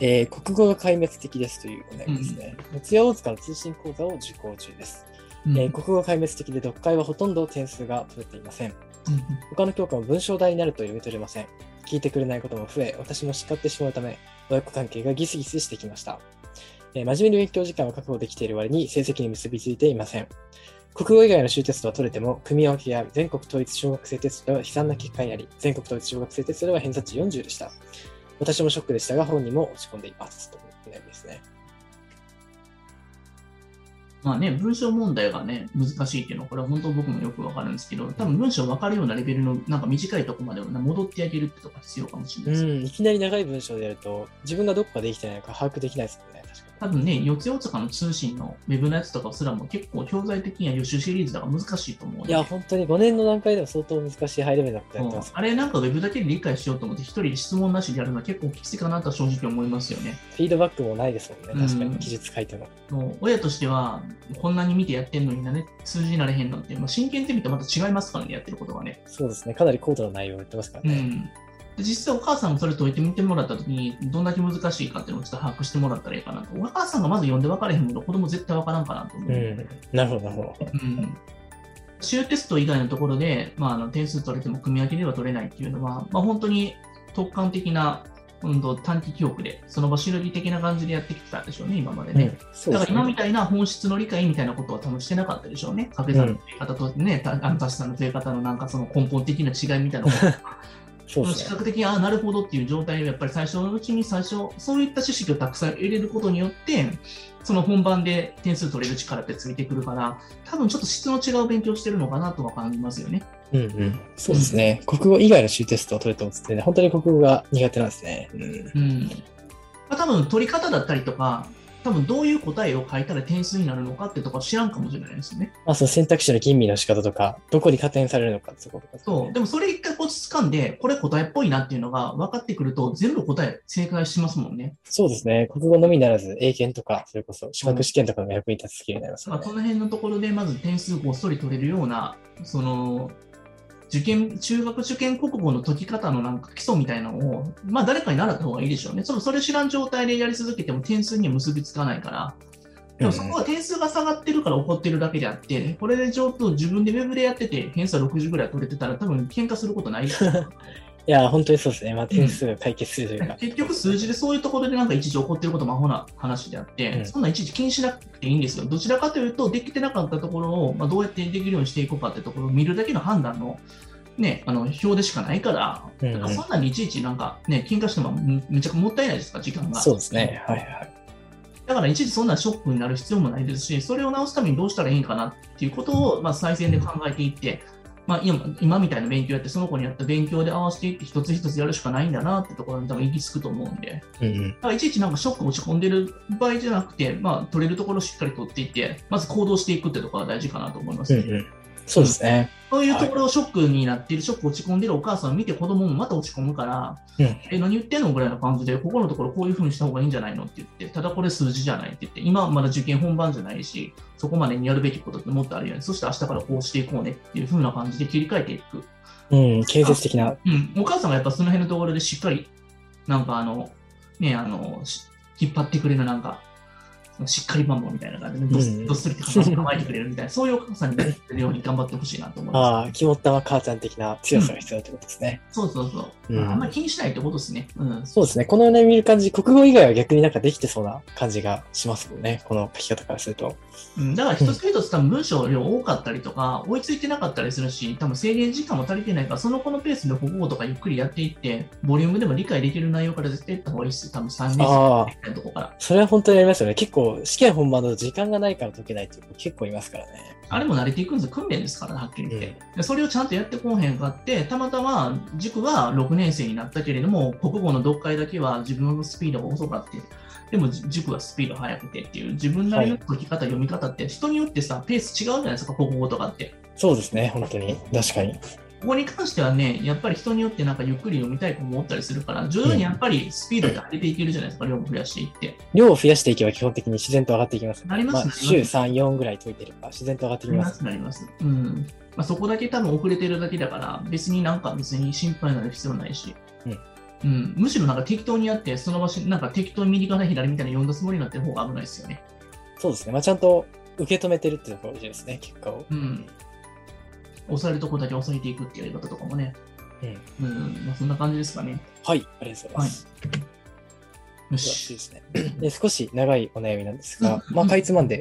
えー国語が壊滅的ですというお悩みですね。四谷大塚の通信講座を受講中です。うんえー国語が壊滅的で読解はほとんど点数が取れていません。うん他の教科も文章題になると読み取れません。聞いてくれないことも増え、私も叱ってしまうため、親子関係がギスギスしてきました。えー真面目に勉強時間は確保できている割に成績に結びついていません。国語以外の習テストは取れても、組み分けや全国統一小学生テストでは悲惨な結果になり、全国統一小学生テストでは偏差値40でした。私もショックでしたが、本人も落ち込んでいます。という悩みですね。まあね、文章問題がね、難しいっていうのは、これは本当僕もよくわかるんですけど、多分文章分かるようなレベルの、なんか短いとこまで戻ってあげるってとこが必要かもしれないです。うん、いきなり長い文章でやると、自分がどこかできてないのか把握できないですもんね。確かに。多分ね、四つ大塚の通信のウェブのやつとかすらも結構教材的には予習シリーズだから難しいと思うので。いや、本当に5年の段階でも相当難しいハイレベルなことやってます。あれなんかウェブだけで理解しようと思って一人で質問なしでやるのは結構きついかなとは正直思いますよね。フィードバックもないですもんね。確かうんに、記述書いても。もう親としてはこんなに見てやってんのになね、数字になれへんのって、まあ、真剣って見てまた違いますからね、やってることがね。そうですね。かなり高度な内容を言ってますからね。うん。で実際お母さんもそれ解いてみてもらったときに、どんだけ難しいかっていうのをちょっと把握してもらったらいいかなと。お母さんがまず読んで分かれへんもの、子供絶対分からんかなと思う。うん。なるほど、なるほど。うん週テスト以外のところで、まあ、あの点数取れても組み分けでは取れないっていうのは、まあ、本当に特感的な、うんと短期記憶で、その場しのぎ的な感じでやってきてたでしょうね、今までね。うん、ですね。から今みたいな本質の理解みたいなことは多分してなかったでしょうね。掛け算の増え方とね、たあの足し算の増え方のなんかその根本的な違いみたいなこと そうですね。視覚的にああなるほどっていう状態をやっぱり最初のうちに最初そういった知識をたくさん入れることによってその本番で点数取れる力ってついてくるから多分ちょっと質の違う勉強してるのかなとは感じますよね。うんうん。そうですね。国語以外の習テストを取れてもってね、本当に国語が苦手なんですね。うん。うんまあ、多分取り方だったりとか多分どういう答えを書いたら点数になるのかってとか知らんかもしれないですよね。まあ、その選択肢の吟味の仕方とか、どこに加点されるのかってところとか、そう。でもそれ一回こう掴んで、これ答えっぽいなっていうのが分かってくると、全部答え正解しますもんね。そうですね。国語のみならず、英検とか、それこそ資格試験とかの役に立つスキルになりますよねだからこ。の辺のところでまず点数ごっそり取れるような、その、受験、中学受験国語の解き方のなんか基礎みたいなのを、まあ誰かに習った方がいいでしょうね。そのそれ知らん状態でやり続けても点数には結びつかないから。でもそこは点数が下がってるから起こってるだけであって、これでちょっと自分でウェブでやってて、偏差60ぐらい取れてたら多分喧嘩することないですよ いや、本当にそうですね。まあ、点数が解決するというか。結局数字でそういうところでなんか一時起こってることもアホな話であって、うんそんな一時気にしなくていいんですよ。どちらかというと、できてなかったところを、まあ、どうやってできるようにしていこうかってところを見るだけの判断の、ね、あの表でしかないから、うんうんだからそんなにいちいちなんかね、喧嘩してもめめちゃくちゃもったいないですか？ら、時間が。そうですね。はいはい。だからいちいちそんなショックになる必要もないですし、それを直すためにどうしたらいいんかなっていうことを、まあ、最善で考えていって、まあ、今今みたいな勉強やって、その子にやった勉強で合わせていって、一つ一つやるしかないんだなってところに多分行き着くと思うんで。うんうん。だからいちいちなんかショック落ち込んでる場合じゃなくて、まあ、取れるところをしっかり取っていって、まず行動していくってところが大事かなと思います。うんうん。そうですね。そういうところをショックになっている、ショック落ち込んでるお母さんを見て子供もまた落ち込むから、うんえ、何言ってんのぐらいな感じで、ここのところこういうふうにした方がいいんじゃないのって言って、ただこれ数字じゃないって言って、今はまだ受験本番じゃないし、そこまでにやるべきことってもっとあるよね。そして明日からこうしていこうねっていうふうな感じで切り替えていく。うん、建設的な。うん、お母さんがやっぱその辺のところでしっかり、なんかあの、ね、あの、し引っ張ってくれるなんか、しっかりマンボウみたいな感じで、どっうんどっすりって構えてくれるみたいな、そういうお母さんになってるように頑張ってほしいなと思います。ああ、肝っ玉母ちゃん的な強さが必要ってことですね。そうそうそう。うんあんまり気にしないってことですね。うん。そうですね。このように見る感じ、国語以外は逆になんかできてそうな感じがしますもんね。この書き方からすると。うんだから一つ一つ多分文章量多かったりとか、追いついてなかったりするし、多分制限時間も足りてないから、その子のペースで国語とかゆっくりやっていって、ボリュームでも理解できる内容から絶対いった方がいいです。多分3年生のとこから。それは本当にありますよね。結構、試験本番だと時間がないから解けないっていう子結構いますからね。あれも慣れていくんですよ。訓練ですからね、はっきり言って。でそれをちゃんとやってこうへんかって、たまたま塾は6年生になったけれども、国語の読解だけは自分のスピードが遅かって、でも塾はスピード速くてっていう、自分なりの解き方、読み方って、人によってさ、ペース違うじゃないですか、国語とかって。そうですね、本当に。確かに。ここに関してはね、やっぱり人によってなんかゆっくり読みたい子もおったりするから、徐々にやっぱりスピードって上げていけるじゃないですか、量も増やしていって。量を増やしていけば基本的に自然と上がっていきます、なりますあ、週3、4ぐらい解いてれば自然と上がっていきま。なりますす、なります。うん。まあ、そこだけ多分遅れてるだけだから、別になんか別に心配になる必要ないし。うんうん、むしろなんか適当にやって、その場所、なんか適当に右から左みたいな読んだつもりになってる方が危ないですよね。そうですね。まあ、ちゃんと受け止めてるっていうところですね、結果を。うん。抑えるとこだけ抑えていくっていうやり方とかもね。うん。うん、まあ、そんな感じですかね。はい、ありがとうございます。は次し。ですね。で少し長いお悩みなんですが、まあ、かいつまんで